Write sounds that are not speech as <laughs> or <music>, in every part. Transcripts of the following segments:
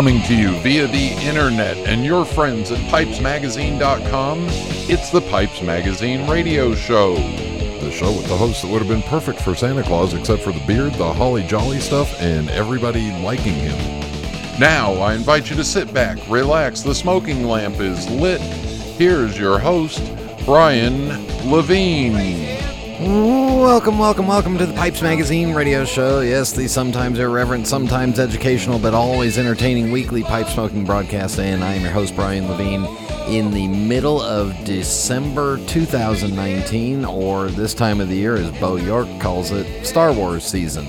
Coming to you via the internet and your friends at pipesmagazine.com, it's the Pipes Magazine radio show. The show with the host that would have been perfect for Santa Claus except for the beard, the holly jolly stuff, and everybody liking him. Now, I invite you to sit back, relax, the smoking lamp is lit. Here's your host, Brian Levine. Welcome, welcome, welcome to the Pipes Magazine radio show. Yes, the sometimes irreverent, sometimes educational, but always entertaining weekly pipe smoking broadcast. And I am your host, Brian Levine, in the middle of December 2019, or this time of the year, as Bo York calls it, Star Wars season.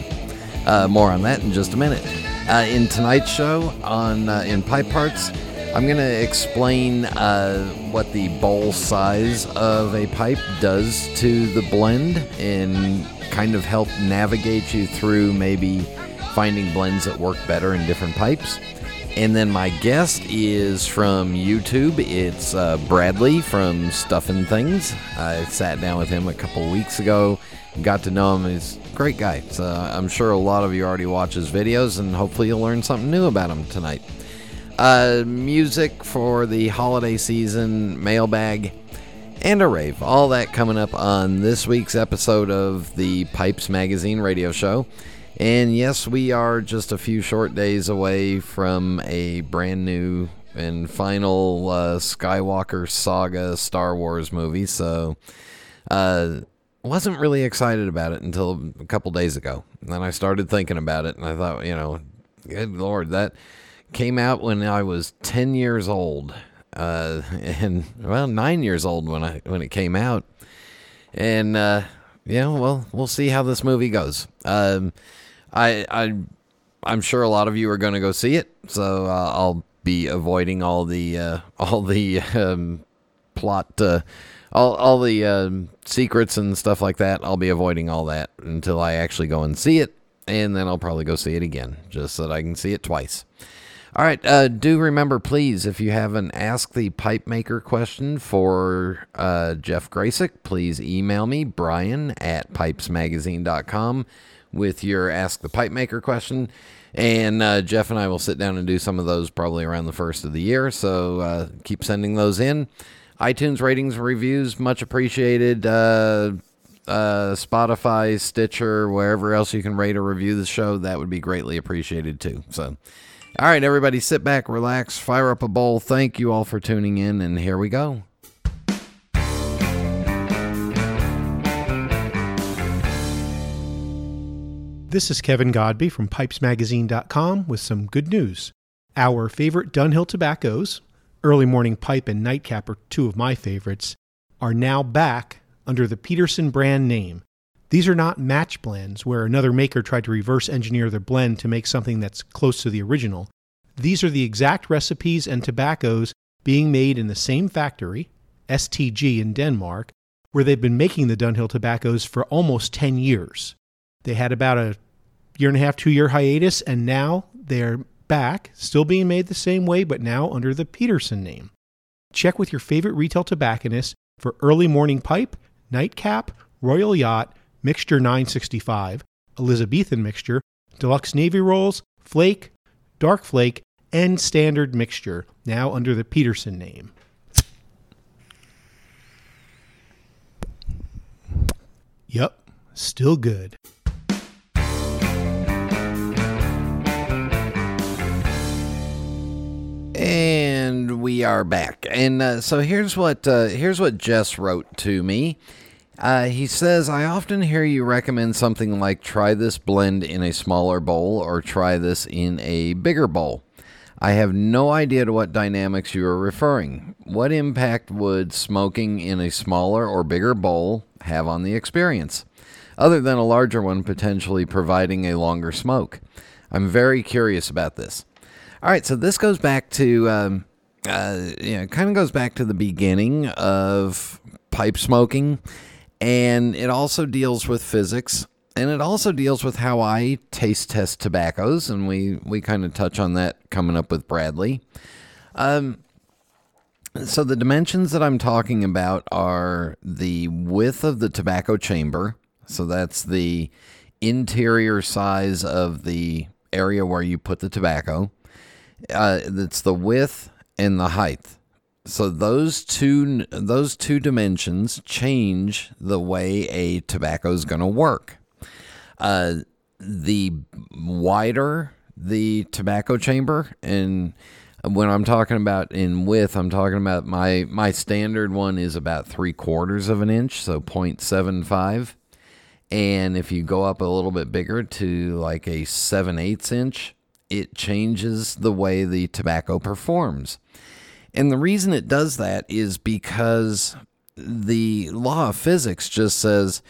Uh, more on that in just a minute. Uh, in tonight's show on uh, in Pipe Parts, I'm going to explain uh, what the bowl size of a pipe does to the blend and kind of help navigate you through maybe finding blends that work better in different pipes. And then my guest is from YouTube. It's uh, Bradley from Stuff and Things. I sat down with him a couple weeks ago, got to know him. He's a great guy. So I'm sure a lot of you already watch his videos, and hopefully you'll learn something new about him tonight. Uh, music for the holiday season, mailbag, and a rave. All that coming up on this week's episode of the Pipes Magazine radio show. And yes, we are just a few short days away from a brand new and final uh, Skywalker saga Star Wars movie. So, uh, wasn't really excited about it until a couple days ago. And then I started thinking about it, and I thought, you know, good lord, that came out when I was 10 years old. Uh, and well, nine years old when I when it came out, and uh, yeah, well, we'll see how this movie goes. Um, I I I'm sure a lot of you are going to go see it, so uh, I'll be avoiding all the uh, all the um, plot, uh, all all the um, secrets and stuff like that. I'll be avoiding all that until I actually go and see it, and then I'll probably go see it again, just so that I can see it twice. All right. Uh, do remember, please, if you have an Ask the Pipe Maker question for uh, Jeff Gracik, please email me, Brian at pipesmagazine.com, with your Ask the Pipe Maker question. And uh, Jeff and I will sit down and do some of those probably around the first of the year. So uh, keep sending those in. iTunes ratings and reviews, much appreciated. Uh, uh, Spotify, Stitcher, wherever else you can rate or review the show, that would be greatly appreciated too. So. All right, everybody, sit back, relax, fire up a bowl. Thank you all for tuning in, and here we go. This is Kevin Godbee from pipesmagazine.com with some good news. Our favorite Dunhill tobaccos, Early Morning Pipe and Nightcap are two of my favorites, are now back under the Peterson brand name. These are not match blends where another maker tried to reverse engineer their blend to make something that's close to the original. These are the exact recipes and tobaccos being made in the same factory, STG in Denmark, where they've been making the Dunhill tobaccos for almost 10 years. They had about a year and a half, two year hiatus, and now they're back, still being made the same way, but now under the Peterson name. Check with your favorite retail tobacconist for early morning pipe, nightcap, royal yacht, mixture 965, Elizabethan mixture, deluxe navy rolls, flake, dark flake, and standard mixture, now under the Peterson name. Yep, still good. And we are back. And uh, so here's what uh, here's what Jess wrote to me. Uh, he says, I often hear you recommend something like try this blend in a smaller bowl or try this in a bigger bowl. I have no idea to what dynamics you are referring. What impact would smoking in a smaller or bigger bowl have on the experience, other than a larger one potentially providing a longer smoke? I'm very curious about this. All right, so this goes back to, um, uh, you know, kind of goes back to the beginning of pipe smoking and it also deals with physics and it also deals with how I taste test tobaccos, and we we kind of touch on that coming up with Bradley. Um, so the dimensions that I'm talking about are the width of the tobacco chamber, so that's the interior size of the area where you put the tobacco, Uh, it's the width and the height. So those two those two dimensions change the way a tobacco is going to work. Uh, the wider the tobacco chamber, and when I'm talking about in width, I'm talking about my my standard one is about three quarters of an inch, so 0.75. And if you go up a little bit bigger to like a 7 eighths inch, it changes the way the tobacco performs. And the reason it does that is because the law of physics just says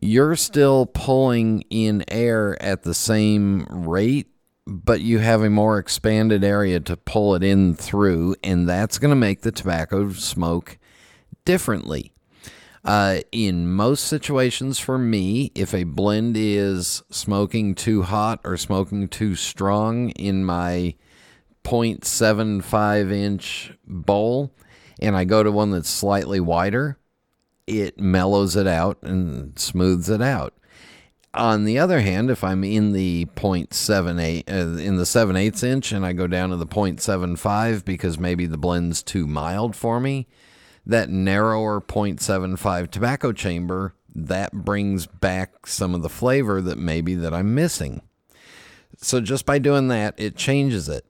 you're still pulling in air at the same rate, but you have a more expanded area to pull it in through, and that's going to make the tobacco smoke differently. Uh, in most situations, for me, if a blend is smoking too hot or smoking too strong in my 0.75 inch bowl, and I go to one that's slightly wider, it mellows it out and smooths it out. On the other hand, if I'm in the 0.78 uh, in the 7 eighths inch and I go down to the 0.75 because maybe the blend's too mild for me, that narrower 0.75 tobacco chamber that brings back some of the flavor that maybe that I'm missing. So just by doing that, it changes it.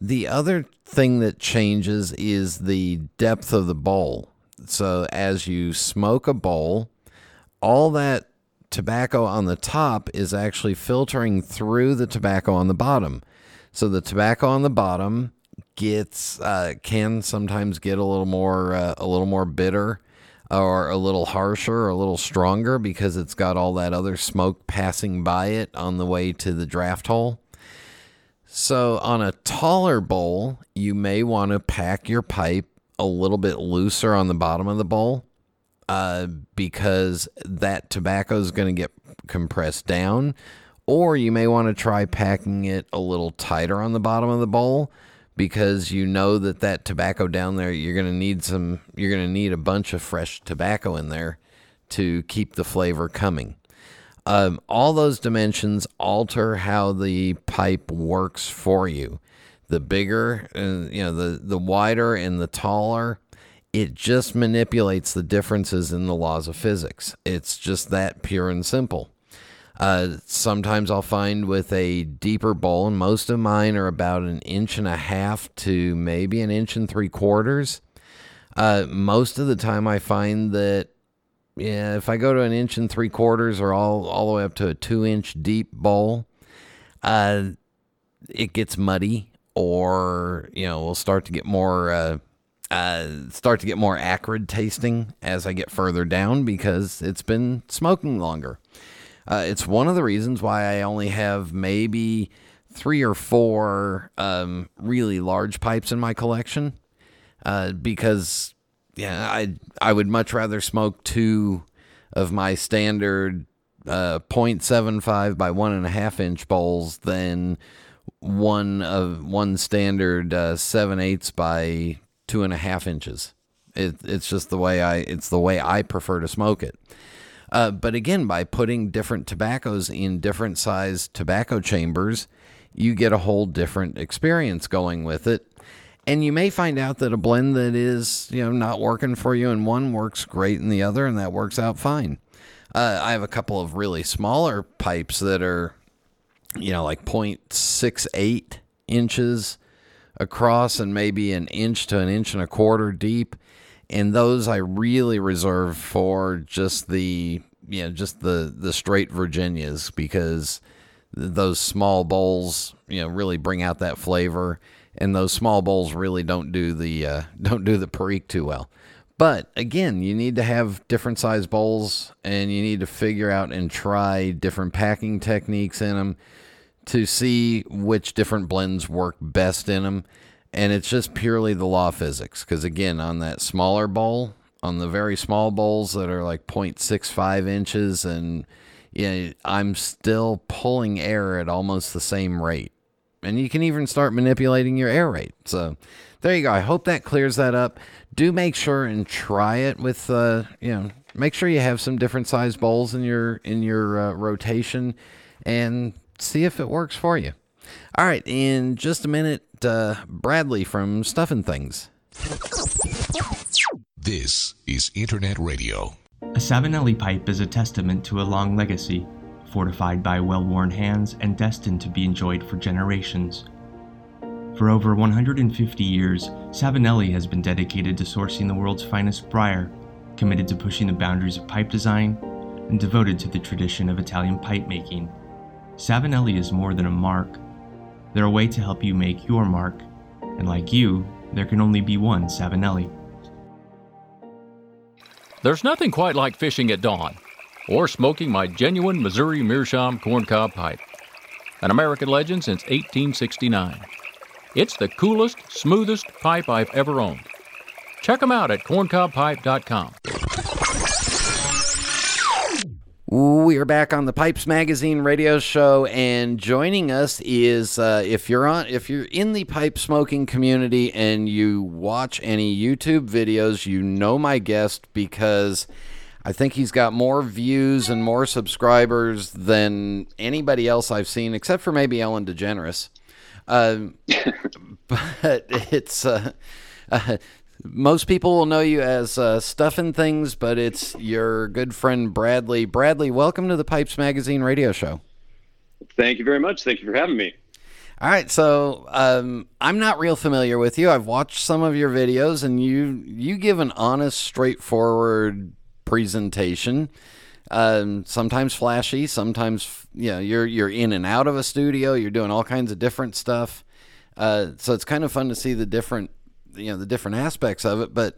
The other thing that changes is the depth of the bowl. So as you smoke a bowl, all that tobacco on the top is actually filtering through the tobacco on the bottom. So the tobacco on the bottom gets uh, can sometimes get a little more uh, a little more bitter or a little harsher or a little stronger because it's got all that other smoke passing by it on the way to the draft hole. So on a taller bowl, you may want to pack your pipe a little bit looser on the bottom of the bowl uh, because that tobacco is going to get compressed down. Or you may want to try packing it a little tighter on the bottom of the bowl because you know that that tobacco down there you're going to need some you're going to need a bunch of fresh tobacco in there to keep the flavor coming um, all those dimensions alter how the pipe works for you. The bigger uh, you know the the wider and the taller it just manipulates the differences in the laws of physics. It's just that pure and simple. Uh, sometimes I'll find with a deeper bowl, and most of mine are about an inch and a half to maybe an inch and three quarters. Uh, most of the time, I find that yeah, if I go to an inch and three quarters or all all the way up to a two inch deep bowl, uh, it gets muddy, or you know, we'll start to get more. Uh, uh, start to get more acrid tasting as I get further down because it's been smoking longer. Uh, it's one of the reasons why I only have maybe three or four um, really large pipes in my collection uh, because yeah, I I would much rather smoke two of my standard uh, 0.75 by one and a half inch bowls than one of one standard uh, seven eighths by two and a half inches. It, it's just the way I it's the way I prefer to smoke it. Uh, but again, by putting different tobaccos in different size tobacco chambers, you get a whole different experience going with it. And you may find out that a blend that is, you know, not working for you in one works great in the other, and that works out fine. Uh, I have a couple of really smaller pipes that are, you know, like 0.68 inches across and maybe an inch to an inch and a quarter deep and those I really reserve for just the you know just the the straight Virginias because those small bowls you know really bring out that flavor, and those small bowls really don't do the uh, <laughs> don't do the perique too well. But again, you need to have different size bowls, and you need to figure out and try different packing techniques in them to see which different blends work best in them and it's just purely the law of physics. Because again, on that smaller bowl, on the very small bowls that are like 0.65 inches, and know, I'm still pulling air at almost the same rate. And you can even start manipulating your air rate. So there you go. I hope that clears that up. Do make sure and try it with, uh, you know, make sure you have some different size bowls in your in your uh, rotation, and see if it works for you. All right, in just a minute, uh, Bradley from Stuff and Things. This is Internet Radio. A Savinelli pipe is a testament to a long legacy, fortified by well worn hands and destined to be enjoyed for generations. For over 150 years, Savinelli has been dedicated to sourcing the world's finest briar, committed to pushing the boundaries of pipe design, and devoted to the tradition of Italian pipe making. Savinelli is more than a mark. They're a way to help you make your mark, and like you, there can only be one Savinelli. There's nothing quite like fishing at dawn or smoking my genuine Missouri Meerschaum corncob pipe, an American legend since 1869. It's the coolest, smoothest pipe I've ever owned. Check them out at corncobpipe.com. We are back on the Pipes Magazine radio show, and joining us is uh, if you're on if you're in the pipe smoking community and you watch any YouTube videos, you know my guest because I think he's got more views and more subscribers than anybody else I've seen, except for maybe Ellen DeGeneres. Um, <laughs> but it's uh, uh, most people will know you as uh, Stuff and Things, but it's your good friend Bradley. Bradley, welcome to the Pipes Magazine radio show. Thank you very much. Thank you for having me. All right, so um, I'm not real familiar with you. I've watched some of your videos, and you you give an honest, straightforward presentation. Um, sometimes flashy, sometimes you know you're you're in and out of a studio. You're doing all kinds of different stuff. Uh, so it's kind of fun to see the different you know the different aspects of it. But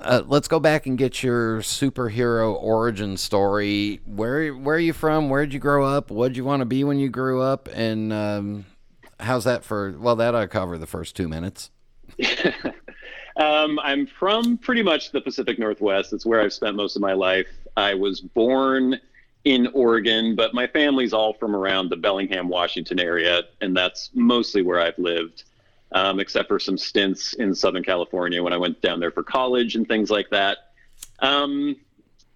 uh, let's go back and get your superhero origin story. Where where are you from? Where did you grow up? What did you want to be when you grew up? And um, how's that for? Well, that I cover the first two minutes. <laughs> um, I'm from pretty much the Pacific Northwest. It's where I've spent most of my life. I was born in Oregon, but my family's all from around the Bellingham, Washington area, and that's mostly where I've lived um, except for some stints in Southern California when I went down there for college and things like that. Um,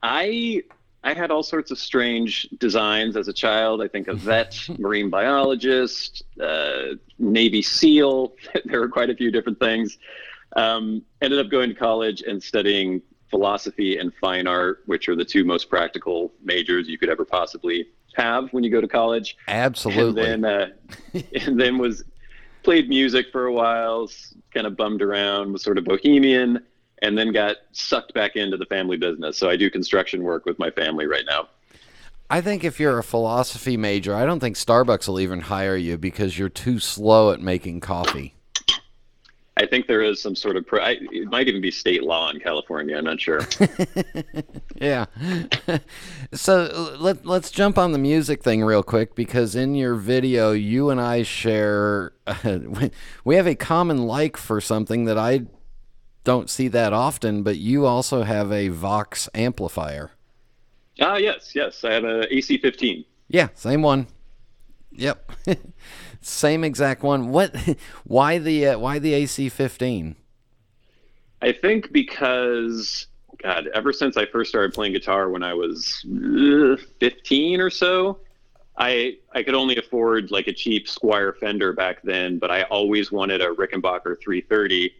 I I had all sorts of strange designs as a child. I think a vet, <laughs> marine biologist, uh, Navy SEAL. <laughs> there were quite a few different things. Um, ended up going to college and studying philosophy and fine art, which are the two most practical majors you could ever possibly have when you go to college. Absolutely. And then, uh, <laughs> and then was played music for a while, kind of bummed around, was sort of bohemian, and then got sucked back into the family business. So I do construction work with my family right now. I think if you're a philosophy major, I don't think Starbucks will even hire you because you're too slow at making coffee. I think there is some sort of, pro- I, it might even be state law in California. I'm not sure. <laughs> yeah. <laughs> so let, let's jump on the music thing real quick because in your video, you and I share, uh, <laughs> we have a common like for something that I don't see that often, but you also have a Vox amplifier. Ah, yes, yes. I have a AC15. Yeah, same one. Yep. Same exact one. What? <laughs> Why the uh, why the AC15? I think because God, ever since I first started playing guitar when I was uh, 15 or so, I I could only afford like a cheap Squier Fender back then, but I always wanted a Rickenbacker 330.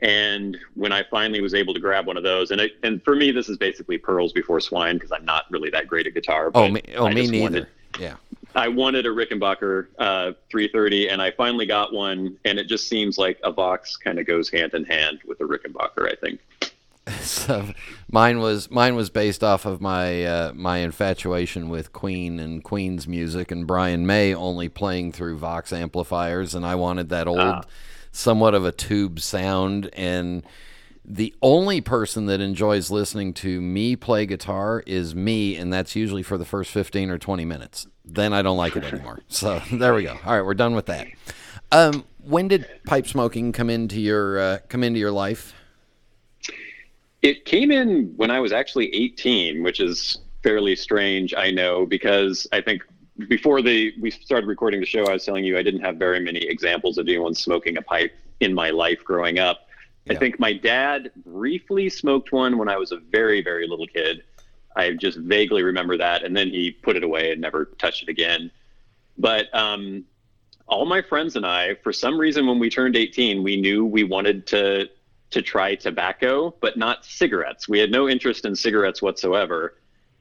And when I finally was able to grab one of those, and it, and for me, this is basically pearls before swine because I'm not really that great at guitar. oh, me, oh, me neither. Wanted, yeah. I wanted a Rickenbacker uh, 330, and I finally got one, and it just seems like a Vox kind of goes hand in hand with a Rickenbacker. I think. <laughs> So, mine was mine was based off of my uh, my infatuation with Queen and Queen's music, and Brian May only playing through Vox amplifiers, and I wanted that old, ah. somewhat of a tube sound, and the only person that enjoys listening to me play guitar is me, and that's usually for the first 15 or 20 minutes. Then I don't like it anymore. <laughs> So there we go. All right, we're done with that. Um, when did pipe smoking come into your uh, come into your life? It came in when I was actually 18, which is fairly strange, I know, because I think before the we started recording the show, I was telling you I didn't have very many examples of anyone smoking a pipe in my life growing up. I think my dad briefly smoked one when I was a very, very little kid. I just vaguely remember that, and then he put it away and never touched it again. But um, all my friends and I, for some reason, when we turned 18, we knew we wanted to to try tobacco, but not cigarettes. We had no interest in cigarettes whatsoever,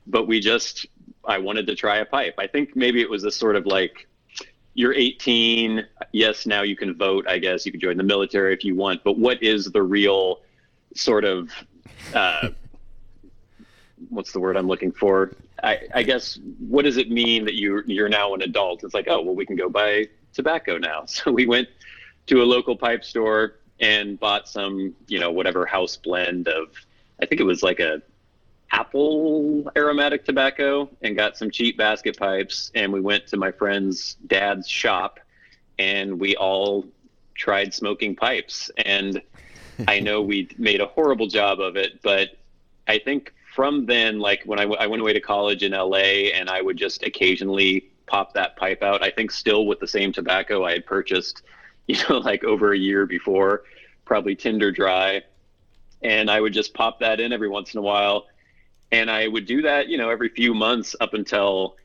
but we just I wanted to try a pipe. I think maybe it was a sort of like you're 18. Yes, now you can vote. I guess you can join the military if you want. But what is the real sort of uh, <laughs> what's the word I'm looking for? I, I, guess what does it mean that you you're now an adult? It's like, oh well, we can go buy tobacco now. <laughs> So we went to a local pipe store and bought some, you know, whatever house blend of, I think it was like a apple aromatic tobacco, and got some cheap basket pipes. And we went to my friend's dad's shop, and we all tried smoking pipes. And I <laughs> know we made a horrible job of it, but I think from then, like when I, w- I went away to college in LA and I would just occasionally pop that pipe out, I think still with the same tobacco I had purchased, <laughs> you know, like over a year before, probably Tinder dry. And I would just pop that in every once in a while. And I would do that, you know, every few months up until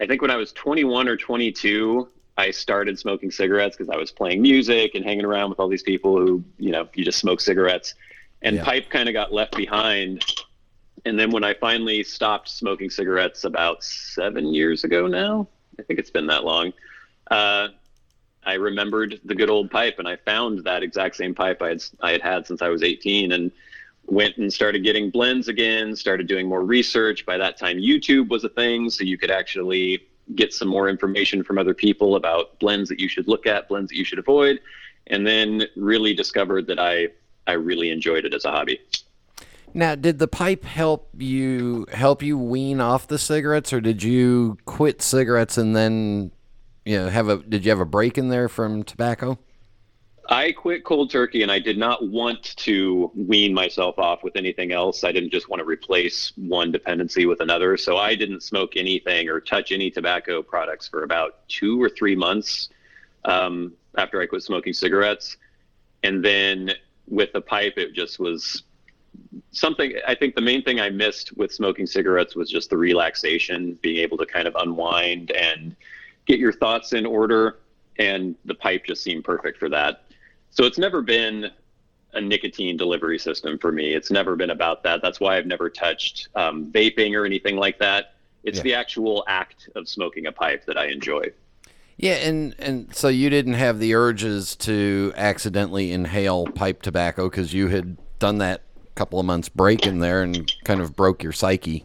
I think when I was 21 or 22, I started smoking cigarettes because I was playing music and hanging around with all these people who, you know, you just smoke cigarettes. And yeah. pipe kind of got left behind and then when I finally stopped smoking cigarettes about seven years ago now, I think it's been that long, uh, I remembered the good old pipe, and I found that exact same pipe I had I had had since I was 18, and went and started getting blends again. Started doing more research. By that time, YouTube was a thing, so you could actually get some more information from other people about blends that you should look at, blends that you should avoid, and then really discovered that I I really enjoyed it as a hobby. Now, did the pipe help you help you wean off the cigarettes, or did you quit cigarettes and then, you know, have a did you have a break in there from tobacco? I quit cold turkey, and I did not want to wean myself off with anything else. I didn't just want to replace one dependency with another, so I didn't smoke anything or touch any tobacco products for about two or three months um, after I quit smoking cigarettes, and then with the pipe, it just was something I think the main thing I missed with smoking cigarettes was just the relaxation, being able to kind of unwind and get your thoughts in order. And the pipe just seemed perfect for that. So it's never been a nicotine delivery system for me. It's never been about that. That's why I've never touched um, vaping or anything like that. It's yeah. the actual act of smoking a pipe that I enjoy. Yeah, and and so you didn't have the urges to accidentally inhale pipe tobacco because you had done that couple of months break in there and kind of broke your psyche.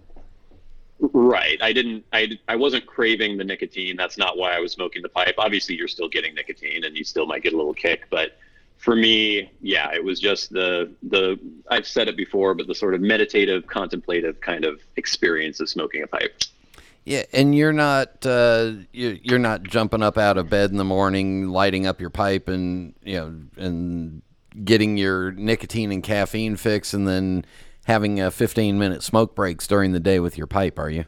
Right. I didn't. I I wasn't craving the nicotine. That's not why I was smoking the pipe. Obviously, you're still getting nicotine, and you still might get a little kick. But for me, yeah, it was just the the. I've said it before, but the sort of meditative, contemplative kind of experience of smoking a pipe. Yeah, and you're not uh, you're not jumping up out of bed in the morning, lighting up your pipe, and you know, and getting your nicotine and caffeine fix and then having a 15 minute smoke breaks during the day with your pipe, are you?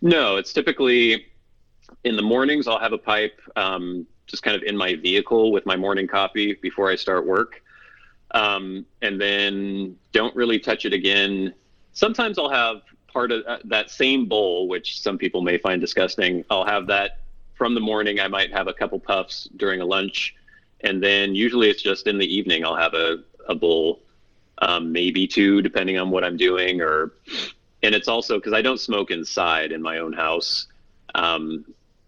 No, it's typically in the mornings. I'll have a pipe um, just kind of in my vehicle with my morning coffee before I start work. Um, and then don't really touch it again. Sometimes I'll have part of uh, that same bowl, which some people may find disgusting. I'll have that from the morning. I might have a couple puffs during a lunch and then usually it's just in the evening I'll have a, a bowl, um, maybe two, depending on what I'm doing. Or and it's also because I don't smoke inside in my own house. Um,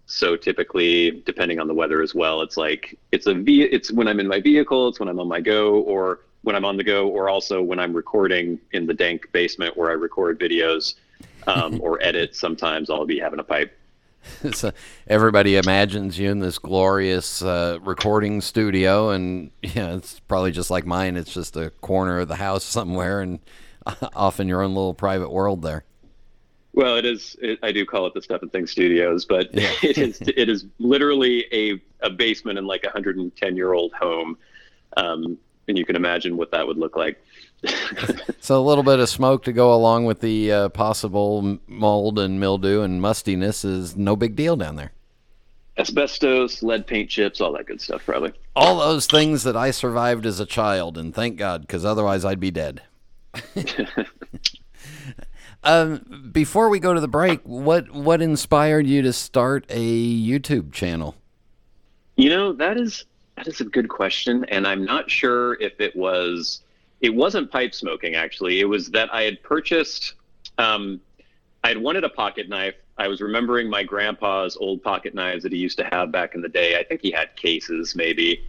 so typically, depending on the weather as well, it's like it's a v. It's when I'm in my vehicle, it's when I'm on my go, or when I'm on the go, or also when I'm recording in the dank basement where I record videos um, <laughs> or edit. Sometimes I'll be having a pipe. <laughs> so everybody imagines you in this glorious uh, recording studio, and <laughs> yeah, it's probably just like mine. It's just a corner of the house somewhere, and off in your own little private world there. Well, it is. It, I do call it the Stuff and Things Studios, but yeah. <laughs> it is. It is literally a a basement in like a 110 year old home, um, and you can imagine what that would look like. <laughs> so a little bit of smoke to go along with the uh, possible mold and mildew and mustiness is no big deal down there. Asbestos, lead paint chips, all that good stuff, probably. All those things that I survived as a child, and thank God, because otherwise I'd be dead. <laughs> um, before we go to the break, what what inspired you to start a YouTube channel? You know, that is that is a good question, and I'm not sure if it was. It wasn't pipe smoking actually. It was that I had purchased. Um, I had wanted a pocket knife. I was remembering my grandpa's old pocket knives that he used to have back in the day. I think he had cases maybe,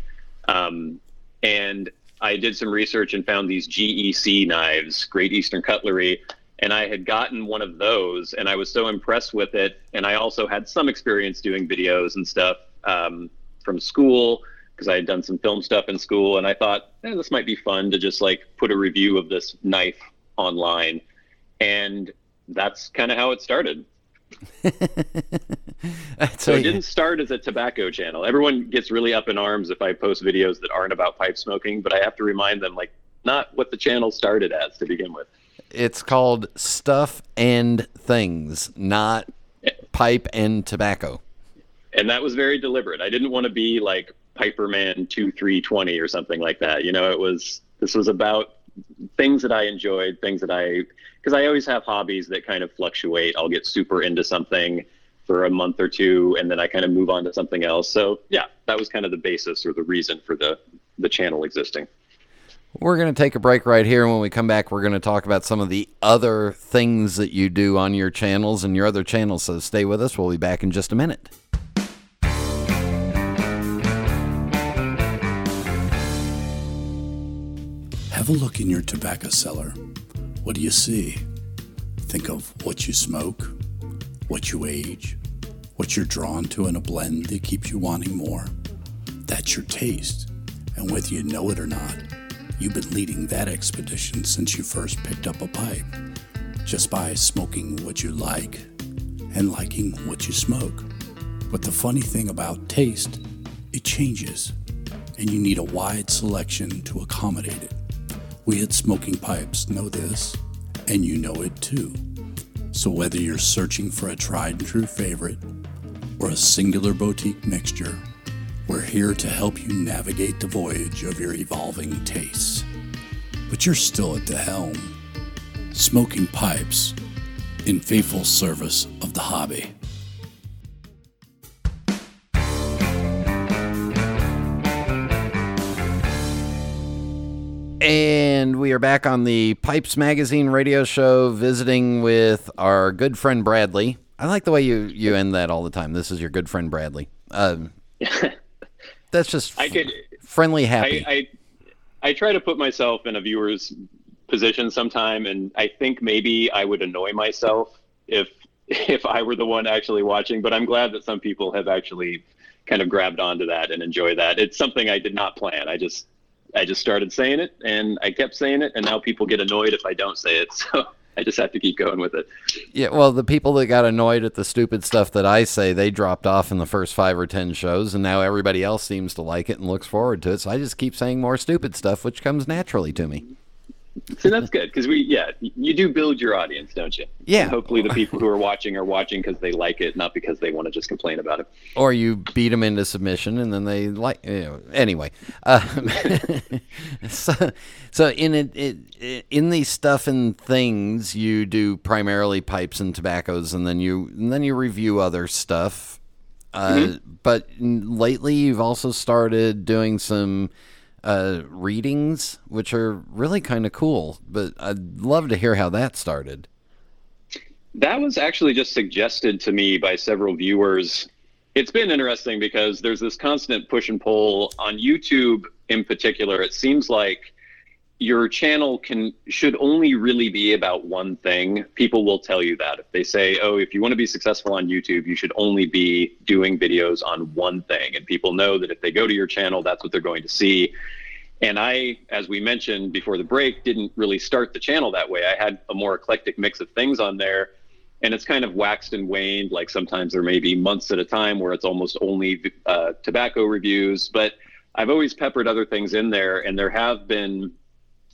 um, and I did some research and found these GEC knives, Great Eastern Cutlery, and I had gotten one of those, and I was so impressed with it. And I also had some experience doing videos and stuff um, from school because I had done some film stuff in school, and I thought eh, this might be fun to just like put a review of this knife online, and that's kind of how it started. <laughs> so it didn't start as a tobacco channel. Everyone gets really up in arms if I post videos that aren't about pipe smoking, but I have to remind them like not what the channel started as to begin with. It's called Stuff and Things, not pipe and tobacco. And that was very deliberate. I didn't want to be like Piperman 2320 or something like that. You know, it was this was about things that I enjoyed, things that I because I always have hobbies that kind of fluctuate. I'll get super into something for a month or two and then I kind of move on to something else. So, yeah, that was kind of the basis or the reason for the the channel existing. We're going to take a break right here. And when we come back, we're going to talk about some of the other things that you do on your channels and your other channels. So stay with us. We'll be back in just a minute. Have a look in your tobacco cellar. What do you see? Think of what you smoke, what you age, what you're drawn to in a blend that keeps you wanting more. That's your taste. And whether you know it or not, you've been leading that expedition since you first picked up a pipe, just by smoking what you like and liking what you smoke. But the funny thing about taste, it changes, and you need a wide selection to accommodate it. We at Smoking Pipes know this, and you know it too. So whether you're searching for a tried and true favorite or a singular boutique mixture, we're here to help you navigate the voyage of your evolving tastes. But you're still at the helm. Smoking Pipes, in faithful service of the hobby. And we are back on the Pipes Magazine radio show visiting with our good friend Bradley. I like the way you, you end that all the time. This is your good friend Bradley. Um, <laughs> that's just I could, friendly, happy. I, I, I try to put myself in a viewer's position sometime, and I think maybe I would annoy myself if <laughs> if I were the one actually watching. But I'm glad that some people have actually kind of grabbed onto that and enjoy that. It's something I did not plan. I just I just started saying it and I kept saying it and now people get annoyed if I don't say it. <laughs> So I just have to keep going with it. Yeah, well, the people that got annoyed at the stupid stuff that I say, they dropped off in the first 5 or 10 shows and now everybody else seems to like it and looks forward to it. So I just keep saying more stupid stuff which comes naturally to me. So that's good because we, yeah, you do build your audience, don't you? Yeah. And hopefully, the people who are watching are watching because they like it, not because they want to just complain about it. Or you beat them into submission, and then they like. You know, anyway, uh, <laughs> so, so in it, it, in these stuff and things, you do primarily pipes and tobaccos, and then you and then you review other stuff. Uh, mm-hmm. But lately, you've also started doing some uh, readings, which are really kind of cool. But I'd love to hear how that started. That was actually just suggested to me by several viewers. It's been interesting because there's this constant push and pull on YouTube in particular. It seems like your channel can should only really be about one thing. People will tell you that if they say, "Oh, if you want to be successful on YouTube, you should only be doing videos on one thing." And people know that if they go to your channel, that's what they're going to see. And I, as we mentioned before the break, didn't really start the channel that way. I had a more eclectic mix of things on there. And it's kind of waxed and waned. Like sometimes there may be months at a time where it's almost only uh, tobacco reviews. But I've always peppered other things in there. And there have been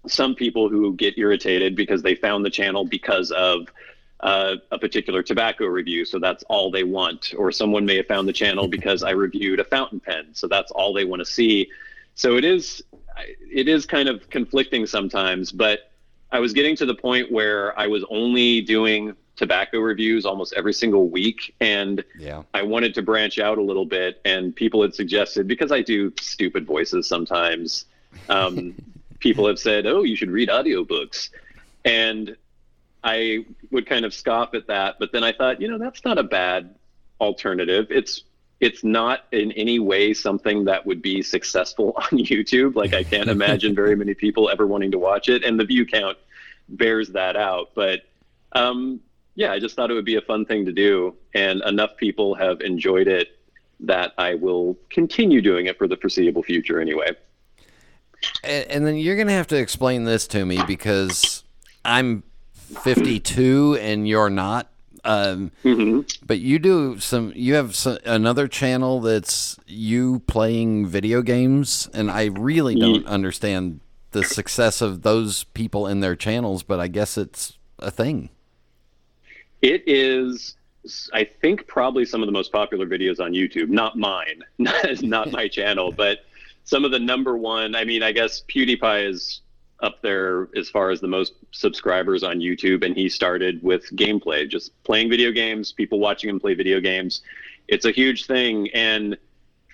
some people who get irritated because they found the channel because of uh, a particular tobacco review. So that's all they want. Or someone may have found the channel because I reviewed a fountain pen. So that's all they want to see. So it is it is kind of conflicting sometimes, but I was getting to the point where I was only doing tobacco reviews almost every single week, and Yeah. I wanted to branch out a little bit. And people had suggested because I do stupid voices sometimes. Um, <laughs> people have said, "Oh, you should read audiobooks," and I would kind of scoff at that. But then I thought, you know, that's not a bad alternative. It's it's not in any way something that would be successful <laughs> on YouTube. Like I can't imagine very many people ever wanting to watch it, and the view count bears that out. But um, yeah, I just thought it would be a fun thing to do, and enough people have enjoyed it that I will continue doing it for the foreseeable future. Anyway, And, and then you're going to have to explain this to me because I'm 52 and you're not. Um, But you do some. You have some, another channel that's you playing video games, and I really don't understand the success of those people in their channels. But I guess it's a thing. it is. I think probably some of the most popular videos on YouTube. Not mine, not, <laughs> not my channel, but some of the number one. I mean, I guess PewDiePie is up there as far as the most subscribers on YouTube, and he started with gameplay, just playing video games, people watching him play video games. It's a huge thing, and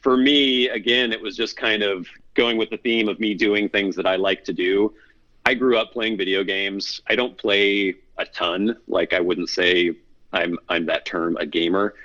for me, again, it was just kind of going with the theme of me doing things that I like to do. I grew up playing video games. I don't play a ton. Like I wouldn't say I'm I'm that term a gamer,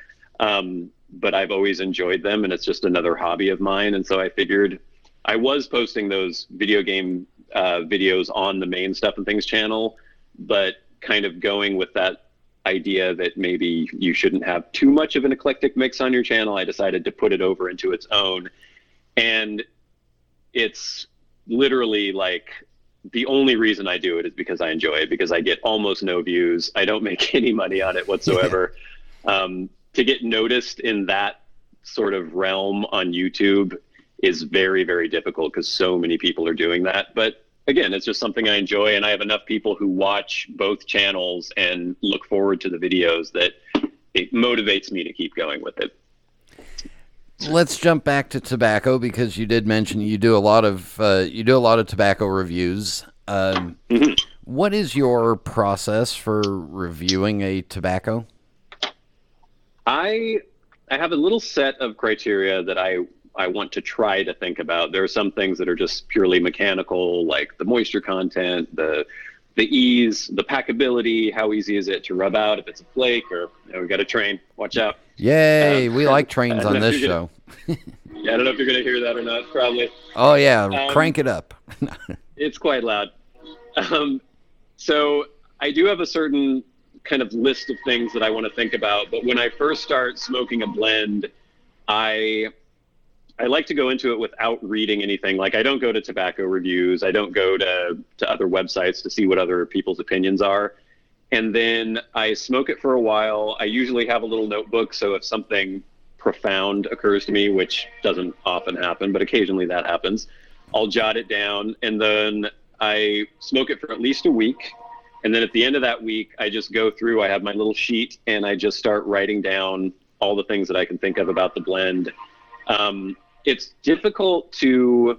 um, but I've always enjoyed them, and it's just another hobby of mine. And so I figured I was posting those video game uh, videos on the main stuff and things channel, but kind of going with that idea that maybe you shouldn't have too much of an eclectic mix on your channel. I decided to put it over into its own, and it's literally like the only reason I do it is because I enjoy it because I get almost no views. I don't make <laughs> any money on it whatsoever. um, to get noticed in that sort of realm on YouTube is very, very difficult because so many people are doing that. But again, it's just something I enjoy, and I have enough people who watch both channels and look forward to the videos that it motivates me to keep going with it. Let's jump back to tobacco because you did mention you do a lot of uh, you do a lot of tobacco reviews. Um, what is your process for reviewing a tobacco? I I have a little set of criteria that I I want to try to think about. There are some things that are just purely mechanical, like the moisture content, the the ease, the packability, how easy is it to rub out if it's a flake or you know, we got a train. Watch out. Yay, we like <laughs> trains on this show. <laughs> Yeah, I don't know if you're gonna hear that or not. Probably. Oh yeah, Um, crank it up. <laughs> It's quite loud. Um, so I do have a certain kind of list of things that I want to think about. But when I first start smoking a blend, I I like to go into it without reading anything. Like I don't go to tobacco reviews. I don't go to to other websites to see what other people's opinions are. And then I smoke it for a while. I usually have a little notebook, so if something profound occurs to me, which doesn't often happen, but occasionally that happens, I'll jot it down and then I smoke it for at least a week. And then at the end of that week, I just go through, I have my little sheet and I just start writing down all the things that I can think of about the blend. Um, it's difficult to,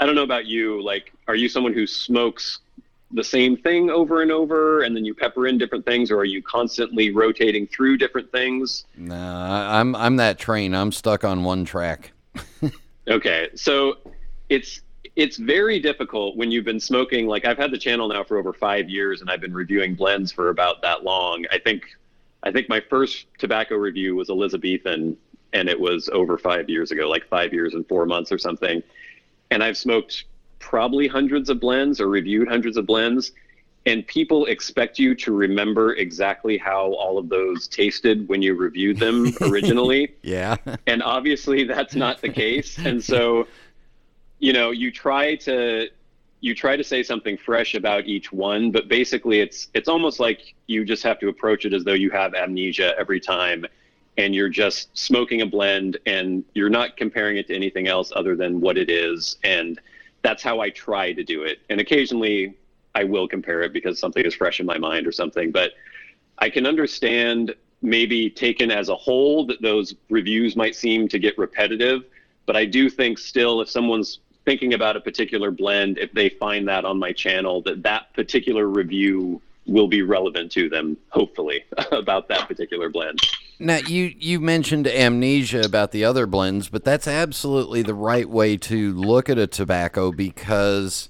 I don't know about you, like, are you someone who smokes the same thing over and over and then you pepper in different things or are you constantly rotating through different things? Nah, I'm I'm that train. I'm stuck on one track. <laughs> Okay, so it's it's very difficult when you've been smoking. Like I've had the channel now for over five years, and I've been reviewing blends for about that long. I think I think my first tobacco review was Elizabethan, and it was over five years ago, like five years and four months or something. And I've smoked probably hundreds of blends or reviewed hundreds of blends. And people expect you to remember exactly how all of those tasted when you reviewed them <laughs> originally Yeah. and obviously that's not the case and so <laughs> you know you try to you try to say something fresh about each one but basically it's it's almost like you just have to approach it as though you have amnesia every time and you're just smoking a blend and you're not comparing it to anything else other than what it is. And that's how I try to do it. And occasionally I will compare it because something is fresh in my mind or something but I can understand maybe taken as a whole that those reviews might seem to get repetitive, but I do think still if someone's thinking about a particular blend, if they find that on my channel, that that particular review will be relevant to them, hopefully, <laughs> about that particular blend. Now you you mentioned amnesia about the other blends, but that's absolutely the right way to look at a tobacco because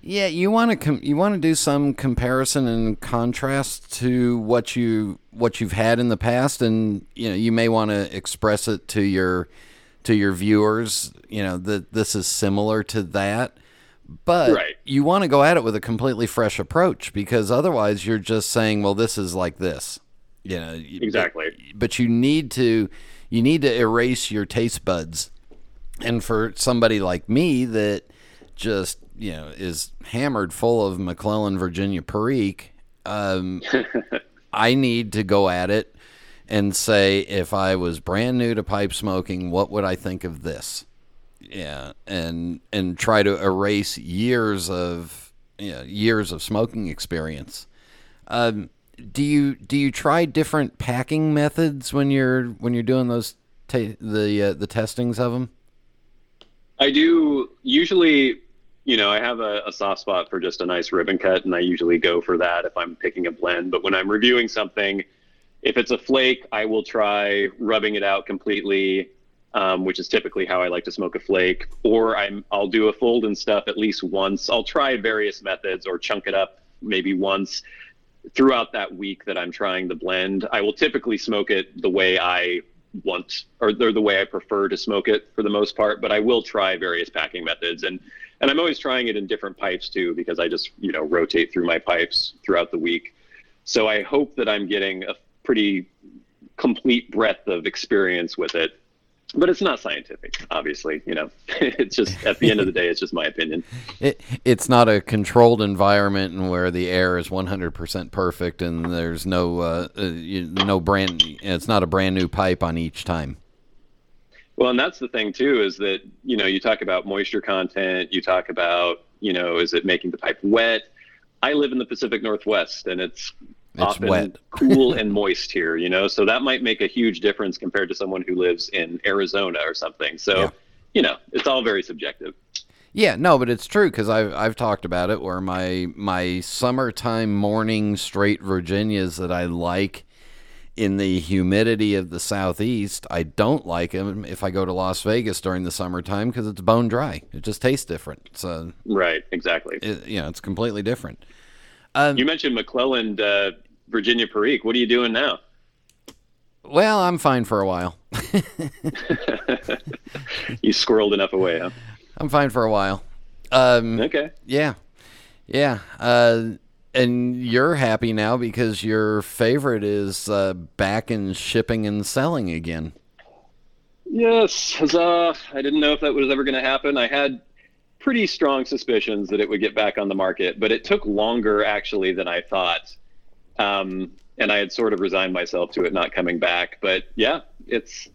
yeah, you want to com- you want to do some comparison and contrast to what you what you've had in the past and you know, you may want to express it to your to your viewers, you know, that this is similar to that. But Right. you want to go at it with a completely fresh approach because otherwise you're just saying, well, this is like this. You know, Exactly. but you need to you need to erase your taste buds and for somebody like me that just you know is hammered full of McClelland virginia perique um, <laughs> i need to go at it and say if i was brand new to pipe smoking what would i think of this yeah and and try to erase years of you know, years of smoking experience um, do you do you try different packing methods when you're when you're doing those the uh, the testings of them? I do usually, you know, I have a, a soft spot for just a nice ribbon cut, and I usually go for that if I'm picking a blend. But when I'm reviewing something, if it's a flake, I will try rubbing it out completely, um, which is typically how I like to smoke a flake. Or I'm I'll do a fold and stuff at least once. I'll try various methods or chunk it up maybe once throughout that week that I'm trying the blend. I will typically smoke it the way I want or the, way I prefer to smoke it for the most part, but I will try various packing methods and and I'm always trying it in different pipes too because I just, you know, rotate through my pipes throughout the week. So I hope that I'm getting a pretty complete breadth of experience with it. But it's not scientific, obviously, you know. <laughs> it's just at the end of the day it's just my opinion. <laughs> It it's not a controlled environment and where the air is 100% perfect and there's no uh, uh, you, no brand it's not a brand new pipe on each time. Well, and that's the thing too is that you know you talk about moisture content, you talk about you know is it making the pipe wet? I live in the Pacific Northwest, and it's, It's often wet. cool and moist here. You know, so that might make a huge difference compared to someone who lives in Arizona or something. So, Yeah. you know, it's all very subjective. Yeah, no, but it's true because I've I've talked about it where my my summertime morning straight Virginias that I like in the humidity of the southeast, I don't like them if I go to Las Vegas during the summertime because it's bone dry. It just tastes different. So Right. Exactly. it, you know, it's completely different. you mentioned McClelland, uh, Virginia Perique. What are you doing now? Well, I'm fine for a while. <laughs> You squirreled enough away, huh? I'm fine for a while. Um, Okay. Yeah, yeah. Uh, and you're happy now because your favorite is uh, back in shipping and selling again. Yes, huzzah. I didn't know if that was ever going to happen. I had pretty strong suspicions that it would get back on the market, but it took longer actually than I thought. Um, and I had sort of resigned myself to it not coming back. But yeah, it's,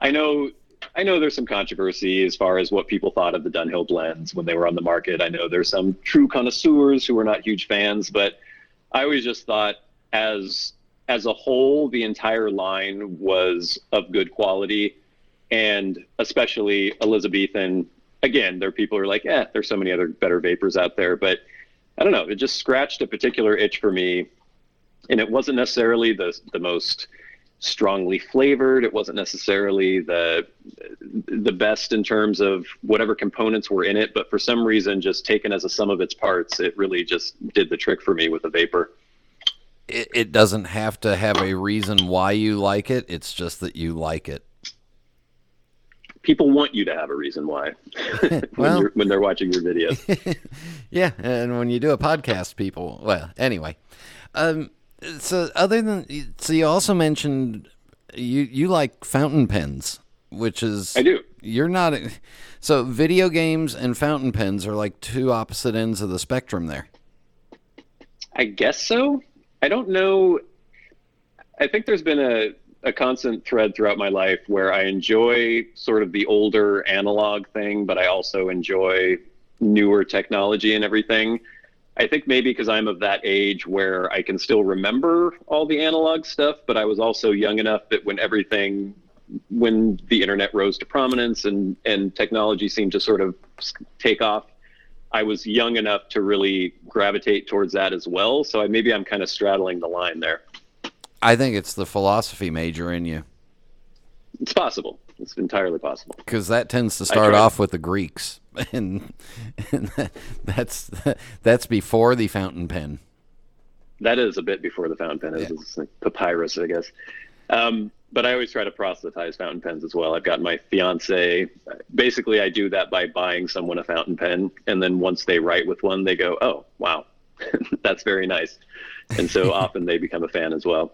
I know, I know there's some controversy as far as what people thought of the Dunhill blends when they were on the market. I know there's some true connoisseurs who are not huge fans, but I always just thought as, as a whole, the entire line was of good quality and especially Elizabethan. Again, there are people who are like, "Eh, there's so many other better vapors out there," but I don't know. It just scratched a particular itch for me, and it wasn't necessarily the the most strongly flavored. It wasn't necessarily the the best in terms of whatever components were in it, but for some reason, just taken as a sum of its parts, it really just did the trick for me with the vapor. It, it doesn't have to have a reason why you like it. It's just that you like it. People want you to have a reason why <laughs> when, Well- when they're watching your videos. <laughs> Yeah, and when you do a podcast, people. Well, anyway. Um, so other than so, you also mentioned you you like fountain pens, which is I do. You're not. So video games and fountain pens are like two opposite ends of the spectrum there. I guess so. I don't know. I think there's been a, a constant thread throughout my life where I enjoy sort of the older analog thing, but I also enjoy newer technology and everything. I think maybe because I'm of that age where I can still remember all the analog stuff, but I was also young enough that when everything, when the internet rose to prominence and, and technology seemed to sort of take off, I was young enough to really gravitate towards that as well. So I, maybe I'm kind of straddling the line there. I think it's the philosophy major in you. It's possible. It's entirely possible. Because that tends to start off with the Greeks, <laughs> and, and that's that's before the fountain pen. That is a bit before the fountain pen. Yeah. It's like papyrus, I guess. Um, but I always try to proselytize fountain pens as well. I've got my fiance. Basically, I do that by buying someone a fountain pen, and then once they write with one, they go, "Oh, wow, <laughs> that's very nice," and so <laughs> often they become a fan as well.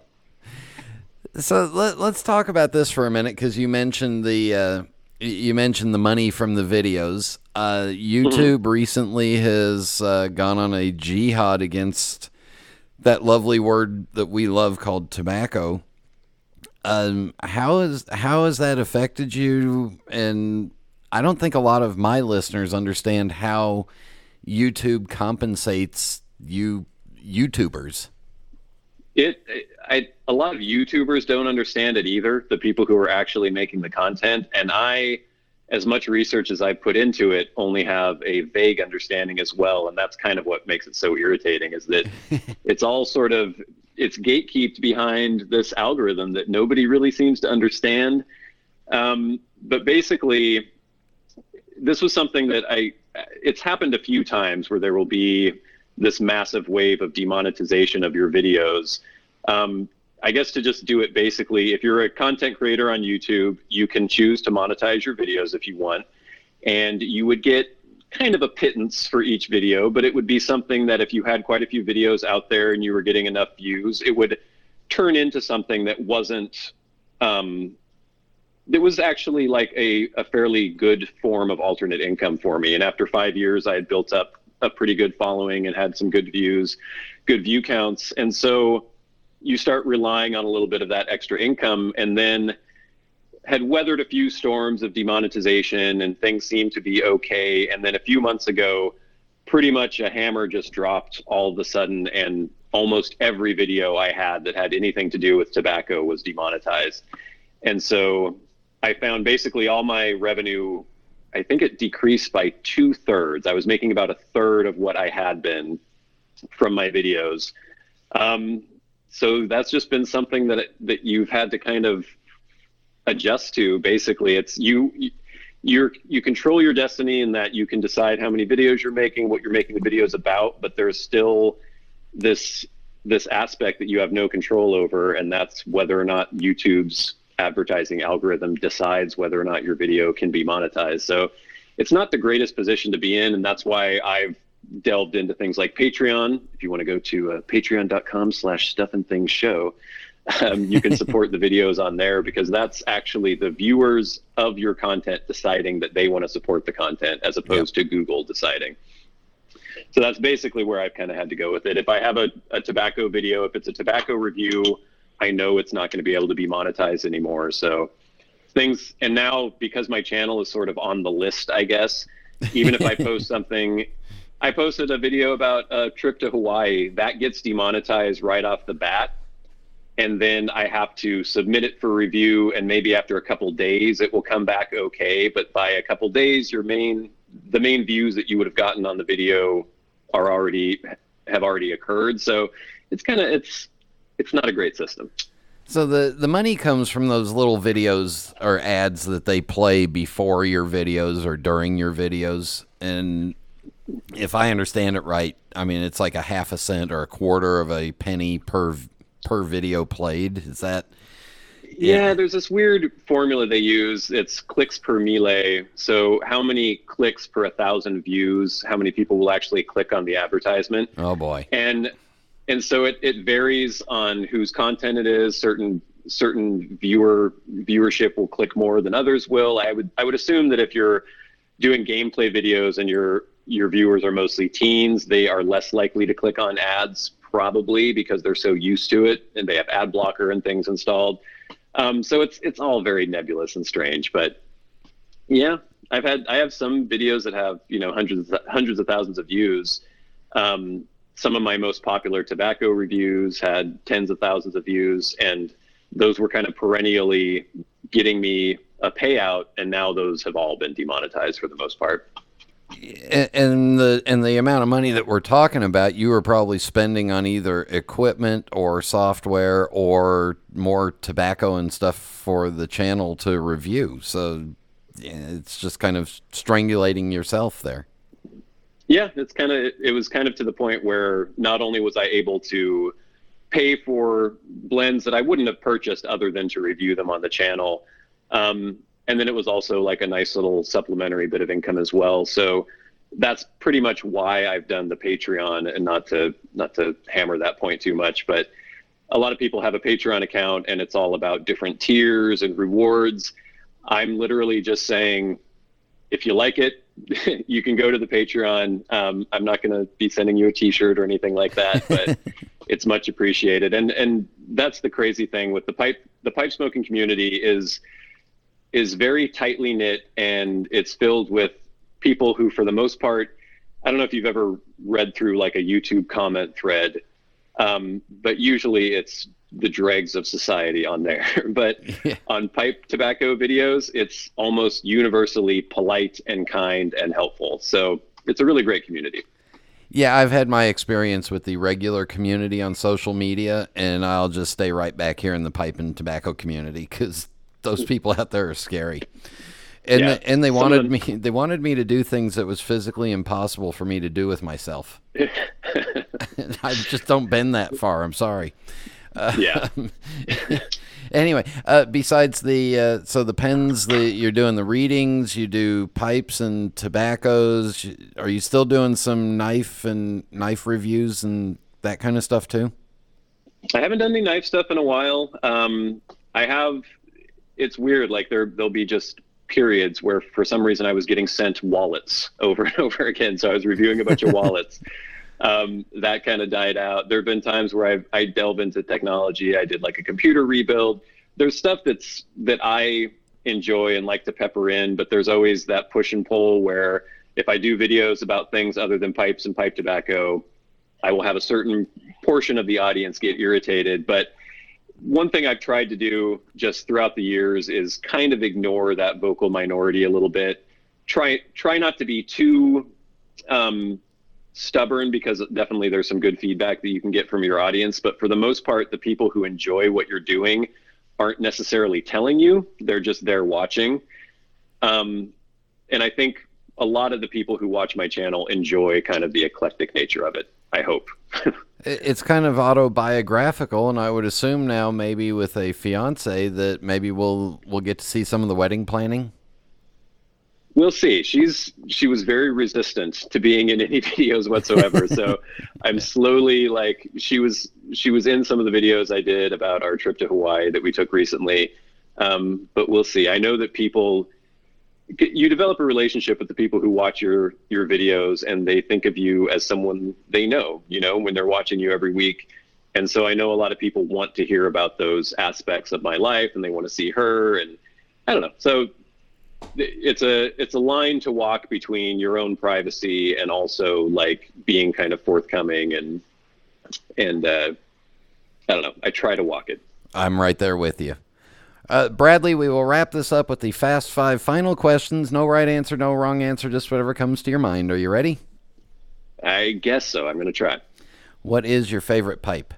So let, us talk about this for a minute because you mentioned the uh, you mentioned the money from the videos. Uh, YouTube mm-hmm. recently has uh, gone on a jihad against that lovely word that we love called tobacco. Um, how is how has that affected you? And I don't think a lot of my listeners understand how YouTube compensates you YouTubers. It, I, a lot of YouTubers don't understand it either. The people who are actually making the content, and I, as much research as I put into it, only have a vague understanding as well. And that's kind of what makes it so irritating. Is that <laughs> it's all sort of it's gatekept behind this algorithm that nobody really seems to understand. Um, but basically, this was something that I. It's happened a few times where there will be this massive wave of demonetization of your videos. Um, I guess to just do it basically, if you're a content creator on YouTube, you can choose to monetize your videos if you want, and you would get kind of a pittance for each video, but it would be something that if you had quite a few videos out there and you were getting enough views, it would turn into something that wasn't um, it was actually like a, a fairly good form of alternate income for me. And after five years, I had built up a pretty good following and had some good views, good view counts. And so you start relying on a little bit of that extra income and then had weathered a few storms of demonetization and things seemed to be okay. And then a few months ago, pretty much a hammer just dropped all of a sudden and almost every video I had that had anything to do with tobacco was demonetized. And so I found basically all my revenue I think it decreased by two thirds. I was making about a third of what I had been from my videos. Um, so that's just been something that that you've had to kind of adjust to. Basically, it's you you you control your destiny in that you can decide how many videos you're making, what you're making the videos about, but there's still this this aspect that you have no control over, and that's whether or not YouTube's advertising algorithm decides whether or not your video can be monetized. So it's not the greatest position to be in, and that's why I've delved into things like Patreon. If you want to go to uh, patreon.com slash stuff and things show, um, you can <laughs> support the videos on there because that's actually the viewers of your content deciding that they want to support the content as opposed yep. to Google deciding. So that's basically where I've kind of had to go with it. If I have a, a tobacco video, if it's a tobacco review, I know it's not going to be able to be monetized anymore. So things, and now because my channel is sort of on the list, I guess, even if I <laughs> post something, I posted a video about a trip to Hawaii that gets demonetized right off the bat. And then I have to submit it for review, and maybe after a couple days it will come back okay. But by a couple days, your main the main views that you would have gotten on the video are already have already occurred. So it's kind of it's it's not a great system. So the the money comes from those little videos or ads that they play before your videos or during your videos, and if I understand it right, I mean it's like a half a cent or a quarter of a penny per per video played. Is that? Yeah, yeah there's this weird formula they use. It's clicks per mille. So how many clicks per a thousand views? How many people will actually click on the advertisement? Oh boy! And and so it, it varies on whose content it is. Certain certain viewer viewership will click more than others will. I would I would assume that if you're doing gameplay videos and your your viewers are mostly teens, they are less likely to click on ads probably because they're so used to it and they have ad blocker and things installed. Um, so it's it's all very nebulous and strange, but yeah, I've had I have some videos that have you know hundreds hundreds of thousands of views. Um, some of my most popular tobacco reviews had tens of thousands of views, and those were kind of perennially getting me a payout. And now those have all been demonetized for the most part. And, the and the amount of money that we're talking about, you were probably spending on either equipment or software or more tobacco and stuff for the channel to review. So it's just kind of strangulating yourself there. Yeah, it's kind of it was kind of to the point where not only was I able to pay for blends that I wouldn't have purchased other than to review them on the channel, um, and then it was also like a nice little supplementary bit of income as well. So that's pretty much why I've done the Patreon, and not to not to hammer that point too much, but a lot of people have a Patreon account and it's all about different tiers and rewards. I'm literally just saying, if you like it, <laughs> you can go to the Patreon. Um, I'm not going to be sending you a T-shirt or anything like that, <laughs> but it's much appreciated. And and that's the crazy thing with the pipe the pipe smoking community is is very tightly knit, and it's filled with people who, for the most part, I don't know if you've ever read through like a YouTube comment thread, um, but usually it's the dregs of society on there. <laughs> but yeah. on pipe tobacco videos, it's almost universally polite and kind and helpful. So it's a really great community. Yeah, I've had my experience with the regular community on social media, and I'll just stay right back here in the pipe and tobacco community because those hmm. people out there are scary. And yeah. and they wanted me they wanted me to do things that was physically impossible for me to do with myself. <laughs> <laughs> I just don't bend that far. I'm sorry. Uh, yeah. <laughs> anyway, uh, besides the uh, so the pens, the you're doing the readings, you do pipes and tobaccos. Are you still doing some knife and knife reviews and that kind of stuff too? I haven't done any knife stuff in a while. Um, I have. It's weird. Like there, there'll be just periods where, for some reason, I was getting sent wallets over and <laughs> over again. So I was reviewing a bunch of <laughs> wallets um, that kind of died out. There have been times where I've, I delve into technology. I did like a computer rebuild. There's stuff that's that I enjoy and like to pepper in, but there's always that push and pull where if I do videos about things other than pipes and pipe tobacco, I will have a certain portion of the audience get irritated. But one thing I've tried to do just throughout the years is kind of ignore that vocal minority a little bit. Try try not to be too um, stubborn because definitely there's some good feedback that you can get from your audience. But for the most part, the people who enjoy what you're doing aren't necessarily telling you, they're just there watching. Um, and I think a lot of the people who watch my channel enjoy kind of the eclectic nature of it. I hope. <laughs> it's kind of autobiographical, and I would assume now maybe with a fiance that maybe we'll we'll get to see some of the wedding planning. We'll see. She's she was very resistant to being in any <laughs> videos whatsoever. so <laughs> I'm slowly like she was she was in some of the videos I did about our trip to Hawaii that we took recently. Um, but we'll see. I know that people you develop a relationship with the people who watch your your videos and they think of you as someone they know, you know, when they're watching you every week. And so I know a lot of people want to hear about those aspects of my life and they want to see her and I don't know. So it's a it's a line to walk between your own privacy and also like being kind of forthcoming and and uh, I don't know. I try to walk it. I'm right there with you. Uh, Bradley, we will wrap this up with the fast five final questions. No right answer, no wrong answer, just whatever comes to your mind. Are you ready? I guess so. I'm going to try. What is your favorite pipe?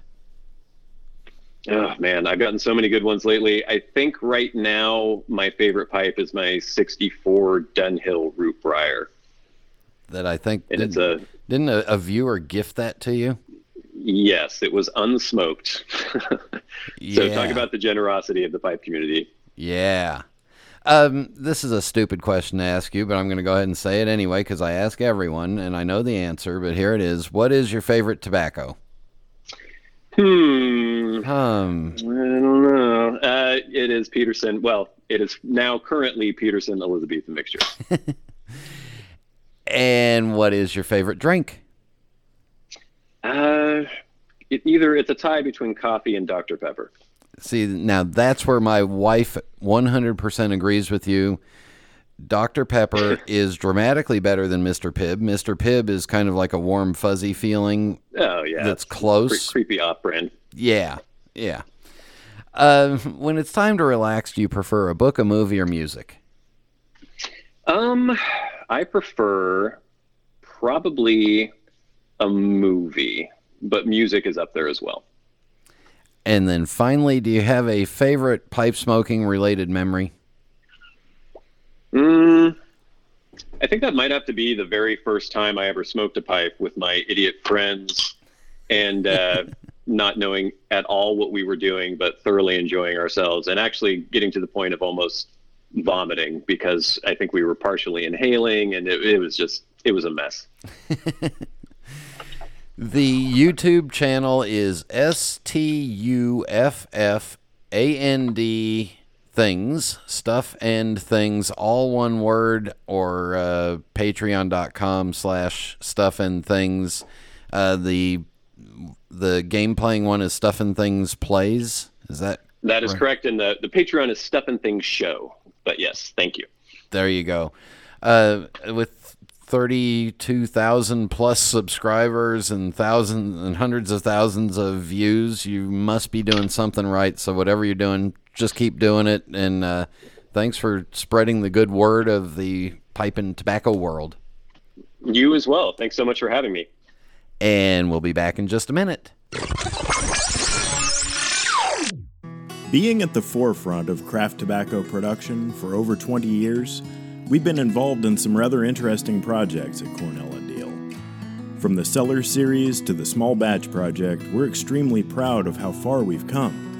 Oh man, I've gotten so many good ones lately. I think right now my favorite pipe is my 64 Dunhill Root Briar. That I think and didn't, it's a didn't a, a, viewer gift that to you? Yes, it was unsmoked. yeah. <laughs> So talk about the generosity of the pipe community. Yeah. Um, this is a stupid question to ask you, but I'm going to go ahead and say it anyway because I ask everyone and I know the answer. But here it is: What is your favorite tobacco? Hmm. Um. I don't know. Uh, it is Peterson. Well, it is now currently Peterson Elizabethan mixture. <laughs> and what is your favorite drink? Uh, it, either it's a tie between coffee and Dr Pepper. See, now that's where my wife 100% agrees with you. Dr. Pepper <laughs> is dramatically better than Mr. Pibb. Mr. Pibb is kind of like a warm, fuzzy feeling. Oh yeah, that's close. creepy off brand. Yeah, yeah. Uh, when it's time to relax, do you prefer a book, a movie, or music? Um, I prefer probably a movie, but music is up there as well. And then finally, do you have a favorite pipe smoking related memory? Mm, I think that might have to be the very first time I ever smoked a pipe with my idiot friends and uh, <laughs> not knowing at all what we were doing, but thoroughly enjoying ourselves and actually getting to the point of almost vomiting because I think we were partially inhaling and it, it was just, it was a mess. <laughs> The YouTube channel is S T U F F A N D things, stuff and things, all one word, or uh, patreon.com slash stuff and things. Uh, the the game playing one is stuff and things plays. Is that That is right? correct. And the, the Patreon is Stuff and Things Show. But yes, thank you. There you go. Uh, with 32,000 plus subscribers and thousands and hundreds of thousands of views, you must be doing something right. So, whatever you're doing, just keep doing it. And uh, thanks for spreading the good word of the pipe and tobacco world. You as well. Thanks so much for having me. And we'll be back in just a minute. Being at the forefront of craft tobacco production for over 20 years, we've been involved in some rather interesting projects at Cornell and Deal. From the Cellar Series to the Small Batch Project, we're extremely proud of how far we've come.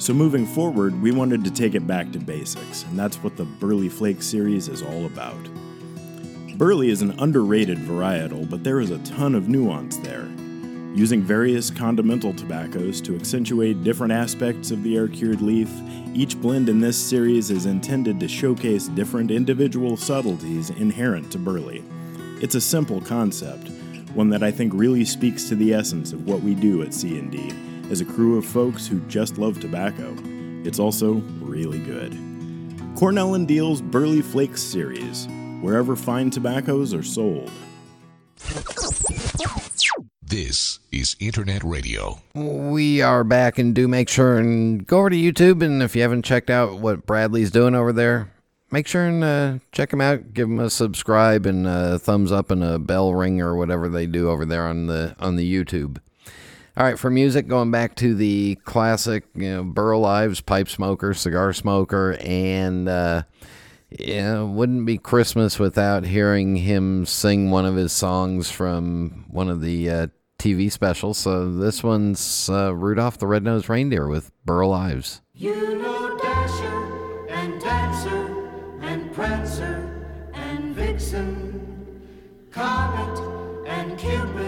So, moving forward, we wanted to take it back to basics, and that's what the Burley Flake series is all about. Burley is an underrated varietal, but there is a ton of nuance there. Using various condimental tobaccos to accentuate different aspects of the air cured leaf, each blend in this series is intended to showcase different individual subtleties inherent to Burley. It's a simple concept, one that I think really speaks to the essence of what we do at C&D as a crew of folks who just love tobacco. It's also really good. Cornell and Deal's Burley Flakes series, wherever fine tobaccos are sold. This is Internet Radio. We are back and do make sure and go over to YouTube. And if you haven't checked out what Bradley's doing over there, make sure and uh, check him out. Give him a subscribe and a thumbs up and a bell ring or whatever they do over there on the on the YouTube. All right, for music, going back to the classic, you know, Burl Ives, pipe smoker, cigar smoker, and uh, yeah, wouldn't be Christmas without hearing him sing one of his songs from one of the uh, TV specials. So this one's uh, Rudolph the Red-Nosed Reindeer with Burl Ives. You know Dasher and Dancer and Prancer and Vixen, Comet and Cupid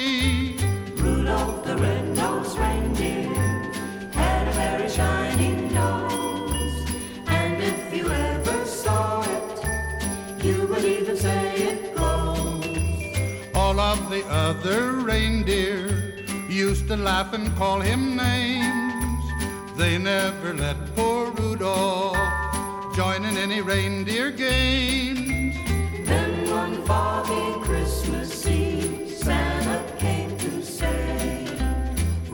Rudolph the red-nosed reindeer had a very shiny nose. And if you ever saw it, you would even say it glows. All of the other reindeer used to laugh and call him names. They never let poor Rudolph join in any reindeer games. Then one foggy Christmas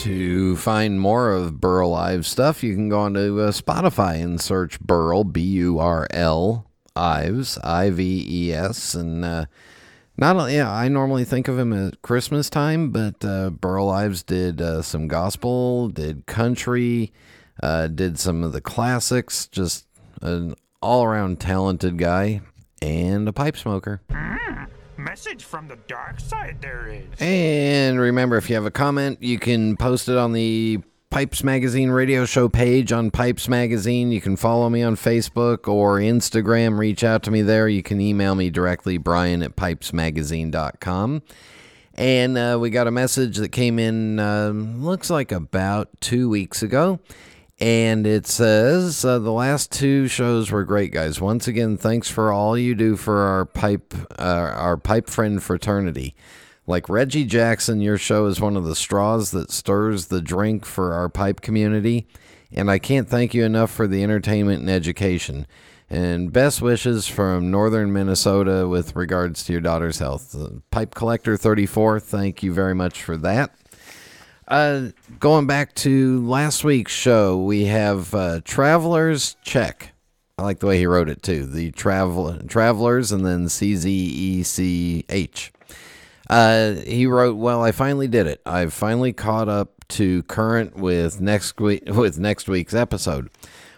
To find more of Burl Ives stuff, you can go onto uh, Spotify and search Burl, B U R L Ives, I V E S. And uh, not only, yeah, I normally think of him at Christmas time, but uh, Burl Ives did uh, some gospel, did country, uh, did some of the classics, just an all around talented guy and a pipe smoker. Message from the dark side there is. And remember, if you have a comment, you can post it on the Pipes Magazine radio show page on Pipes Magazine. You can follow me on Facebook or Instagram. Reach out to me there. You can email me directly, brian at pipesmagazine.com. And uh, we got a message that came in, uh, looks like about two weeks ago. And it says uh, the last two shows were great, guys. Once again, thanks for all you do for our pipe, uh, our pipe friend fraternity. Like Reggie Jackson, your show is one of the straws that stirs the drink for our pipe community. And I can't thank you enough for the entertainment and education. And best wishes from northern Minnesota with regards to your daughter's health. Uh, pipe Collector 34, thank you very much for that. Uh, going back to last week's show, we have uh, Travelers Check. I like the way he wrote it too. The travel Travelers and then C Z E C H. Uh, he wrote, "Well, I finally did it. I've finally caught up to current with next week with next week's episode.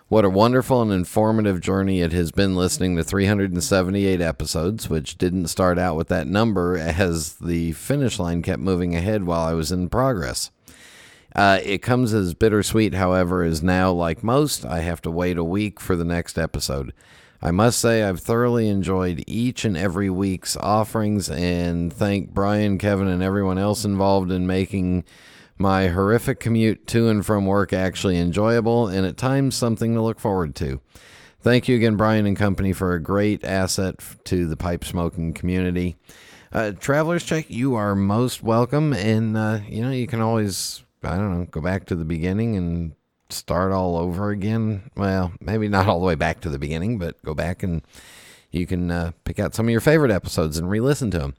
What a wonderful and informative journey it has been listening to 378 episodes, which didn't start out with that number as the finish line kept moving ahead while I was in progress." Uh, it comes as bittersweet, however, as now, like most, I have to wait a week for the next episode. I must say, I've thoroughly enjoyed each and every week's offerings and thank Brian, Kevin, and everyone else involved in making my horrific commute to and from work actually enjoyable and at times something to look forward to. Thank you again, Brian and company, for a great asset to the pipe smoking community. Uh, Travelers Check, you are most welcome, and uh, you know you can always I don't know, go back to the beginning and start all over again. Well, maybe not all the way back to the beginning, but go back and you can uh, pick out some of your favorite episodes and re listen to them.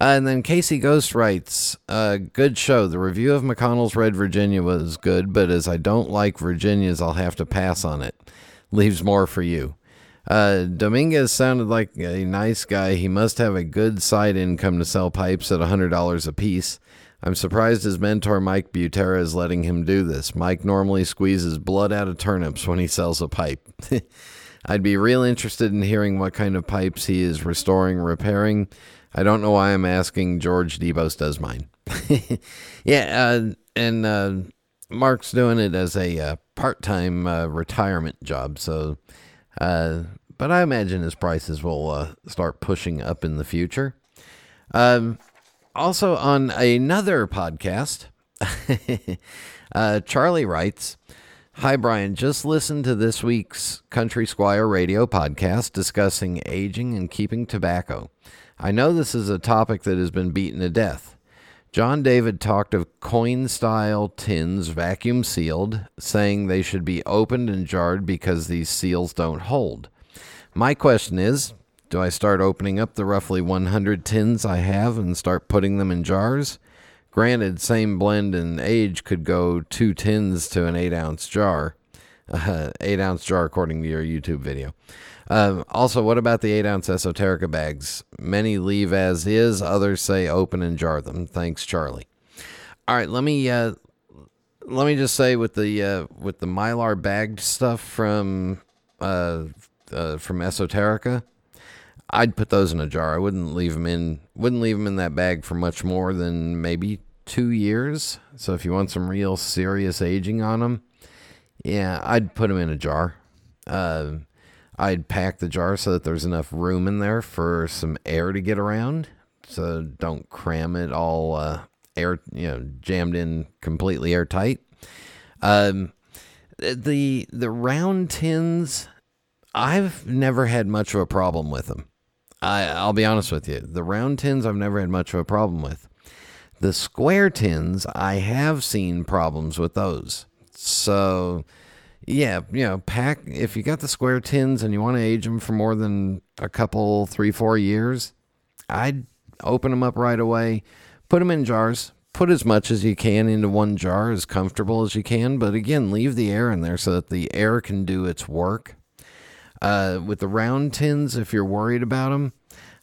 Uh, and then Casey Ghost writes, uh, good show. The review of McConnell's Red Virginia was good, but as I don't like Virginias, I'll have to pass on it. Leaves more for you. Uh, Dominguez sounded like a nice guy. He must have a good side income to sell pipes at $100 a piece. I'm surprised his mentor Mike Butera is letting him do this. Mike normally squeezes blood out of turnips when he sells a pipe. <laughs> I'd be real interested in hearing what kind of pipes he is restoring, repairing. I don't know why I'm asking. George Dibos does mine. <laughs> yeah, uh, and uh, Mark's doing it as a uh, part-time uh, retirement job. So, uh, but I imagine his prices will uh, start pushing up in the future. Um, also on another podcast, <laughs> uh, Charlie writes, Hi, Brian. Just listened to this week's Country Squire radio podcast discussing aging and keeping tobacco. I know this is a topic that has been beaten to death. John David talked of coin style tins vacuum sealed, saying they should be opened and jarred because these seals don't hold. My question is do I start opening up the roughly 100 tins I have and start putting them in jars? Granted, same blend and age could go two tins to an 8 ounce jar. Uh, 8 ounce jar, according to your YouTube video. Um, also, what about the 8 ounce esoterica bags? Many leave as is, others say open and jar them. Thanks, Charlie. All right, let me. Uh, let me just say with the uh, with the mylar bagged stuff from uh, uh, from Esoterica, I'd put those in a jar. I wouldn't leave them in wouldn't leave them in that bag for much more than maybe 2 years. So if you want some real serious aging on them, yeah, I'd put them in a jar. Uh, I'd pack the jar so that there's enough room in there for some air to get around. So don't cram it all uh, air, you know, jammed in completely airtight. Um, the the round tins, I've never had much of a problem with them. I, I'll be honest with you. The round tins I've never had much of a problem with. The square tins, I have seen problems with those. So, yeah, you know, pack if you got the square tins and you want to age them for more than a couple, three, four years, I'd open them up right away, put them in jars, put as much as you can into one jar, as comfortable as you can. But again, leave the air in there so that the air can do its work. Uh, with the round tins, if you're worried about them,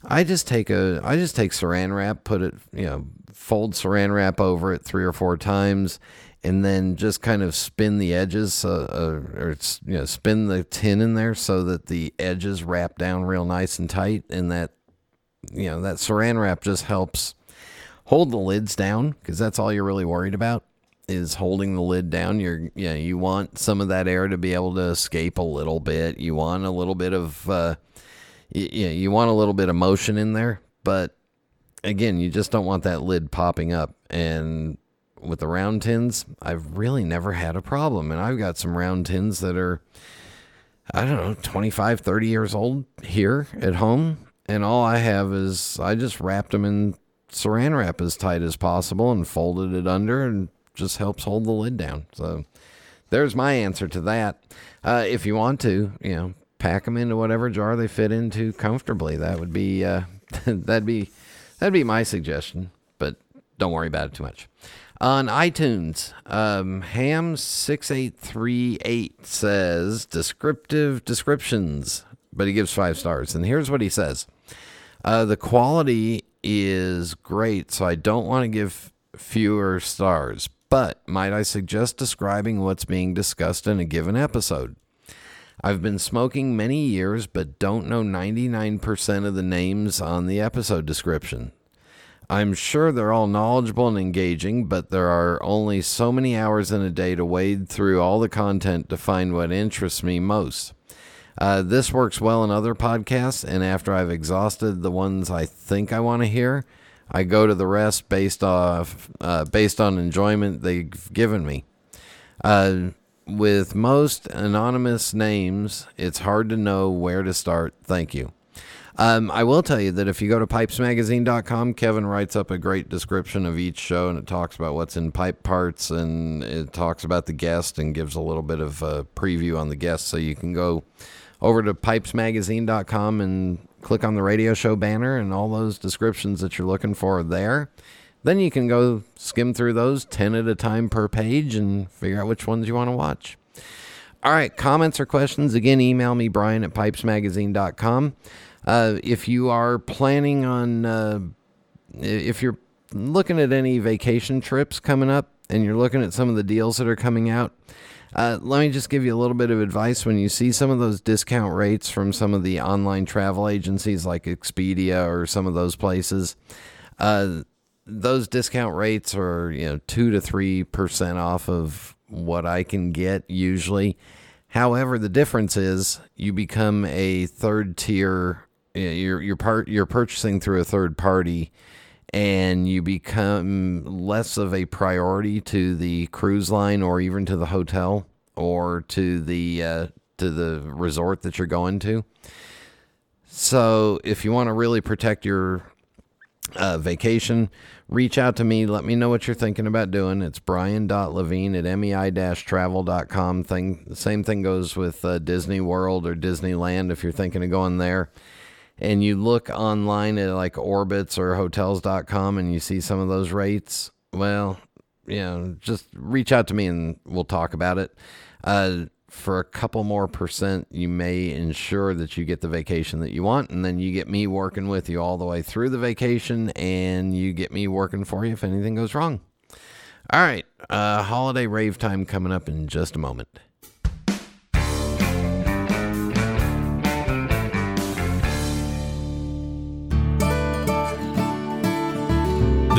I just take a I just take saran wrap, put it you know fold saran wrap over it three or four times, and then just kind of spin the edges, uh, uh, or you know spin the tin in there so that the edges wrap down real nice and tight, and that you know that saran wrap just helps hold the lids down because that's all you're really worried about is holding the lid down. You're you know, you want some of that air to be able to escape a little bit. You want a little bit of uh, you, you want a little bit of motion in there, but again, you just don't want that lid popping up. And with the round tins, I've really never had a problem. And I've got some round tins that are, I don't know, 25, 30 years old here at home. And all I have is I just wrapped them in saran wrap as tight as possible and folded it under and just helps hold the lid down. So there's my answer to that. Uh, if you want to, you know, pack them into whatever jar they fit into comfortably. That would be uh, <laughs> that'd be that'd be my suggestion. But don't worry about it too much. On iTunes, um, Ham6838 says descriptive descriptions, but he gives five stars. And here's what he says uh, The quality is great, so I don't want to give fewer stars. But might I suggest describing what's being discussed in a given episode? I've been smoking many years, but don't know 99% of the names on the episode description. I'm sure they're all knowledgeable and engaging, but there are only so many hours in a day to wade through all the content to find what interests me most. Uh, this works well in other podcasts, and after I've exhausted the ones I think I want to hear, I go to the rest based off uh, based on enjoyment they've given me. Uh, with most anonymous names, it's hard to know where to start. Thank you. Um, I will tell you that if you go to pipesmagazine.com, Kevin writes up a great description of each show and it talks about what's in pipe parts and it talks about the guest and gives a little bit of a preview on the guest. So you can go over to pipesmagazine.com and click on the radio show banner and all those descriptions that you're looking for are there. Then you can go skim through those 10 at a time per page and figure out which ones you want to watch. All right, comments or questions, again, email me, Brian at pipesmagazine.com. Uh, if you are planning on, uh, if you're looking at any vacation trips coming up and you're looking at some of the deals that are coming out, uh, let me just give you a little bit of advice. When you see some of those discount rates from some of the online travel agencies like Expedia or some of those places, uh, those discount rates are you know two to three percent off of what I can get usually. However, the difference is you become a third tier. You're you're part you're purchasing through a third party, and you become less of a priority to the cruise line or even to the hotel or to the uh, to the resort that you're going to. So, if you want to really protect your uh, vacation, reach out to me. Let me know what you're thinking about doing. It's brian.levine at mei-travel.com. Thing, the same thing goes with uh, Disney World or Disneyland if you're thinking of going there. And you look online at like Orbitz or hotels.com and you see some of those rates. Well, you know, just reach out to me and we'll talk about it. Uh, for a couple more percent, you may ensure that you get the vacation that you want, and then you get me working with you all the way through the vacation, and you get me working for you if anything goes wrong. All right, uh, holiday rave time coming up in just a moment.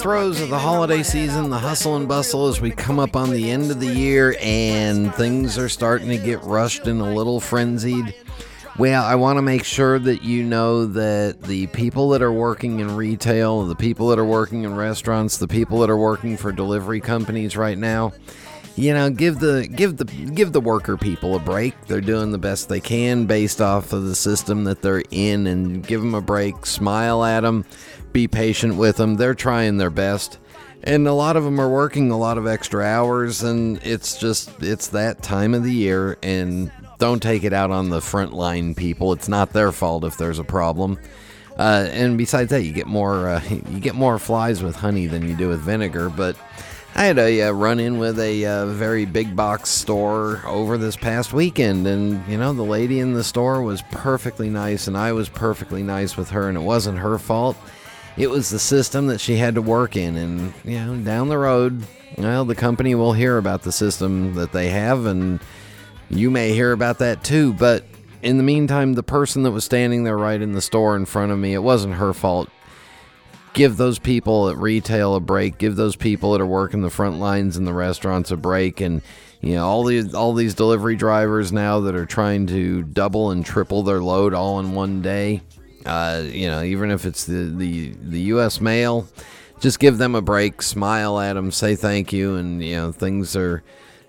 Throes of the holiday season, the hustle and bustle as we come up on the end of the year, and things are starting to get rushed and a little frenzied. Well, I want to make sure that you know that the people that are working in retail, the people that are working in restaurants, the people that are working for delivery companies right now, you know, give the give the give the worker people a break. They're doing the best they can based off of the system that they're in and give them a break. Smile at them be patient with them. They're trying their best. And a lot of them are working a lot of extra hours and it's just it's that time of the year and don't take it out on the frontline people. It's not their fault if there's a problem. Uh, and besides that, you get more uh, <laughs> you get more flies with honey than you do with vinegar. But I had a uh, run in with a uh, very big box store over this past weekend, and you know the lady in the store was perfectly nice, and I was perfectly nice with her, and it wasn't her fault it was the system that she had to work in. And, you know, down the road, well, the company will hear about the system that they have, and you may hear about that too. But in the meantime, the person that was standing there right in the store in front of me, it wasn't her fault. Give those people at retail a break. Give those people that are working the front lines in the restaurants a break. And you know all these all these delivery drivers now that are trying to double and triple their load all in one day uh, you know, even if it's the, the, the U.S. mail, just give them a break, smile at them, say thank you, and you know things are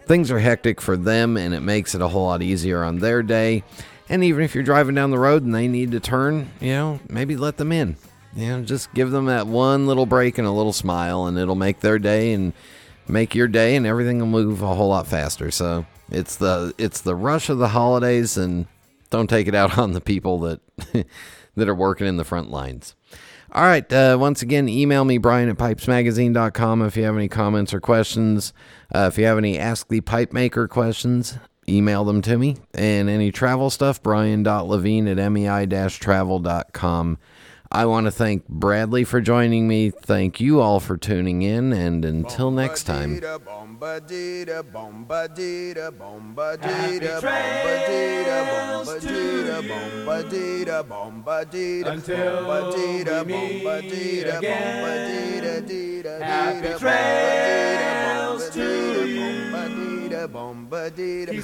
things are hectic for them, and it makes it a whole lot easier on their day. And even if you're driving down the road and they need to turn, you know, maybe let them in. You know, just give them that one little break and a little smile, and it'll make their day and make your day, and everything will move a whole lot faster. So it's the it's the rush of the holidays, and don't take it out <laughs> on the people that. <laughs> that are working in the front lines. All right. Uh, once again, email me, Brian at pipesmagazine.com, if you have any comments or questions. Uh, if you have any Ask the Pipe Maker questions, email them to me. And any travel stuff, brian.levin at mei-travel.com. I want to thank Bradley for joining me. Thank you all for tuning in, and until next time. Until we meet again. Happy trails to you. Keep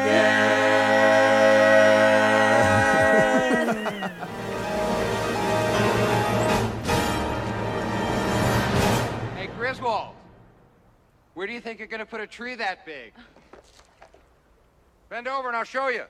Where do you think you're going to put a tree that big? Bend over and I'll show you.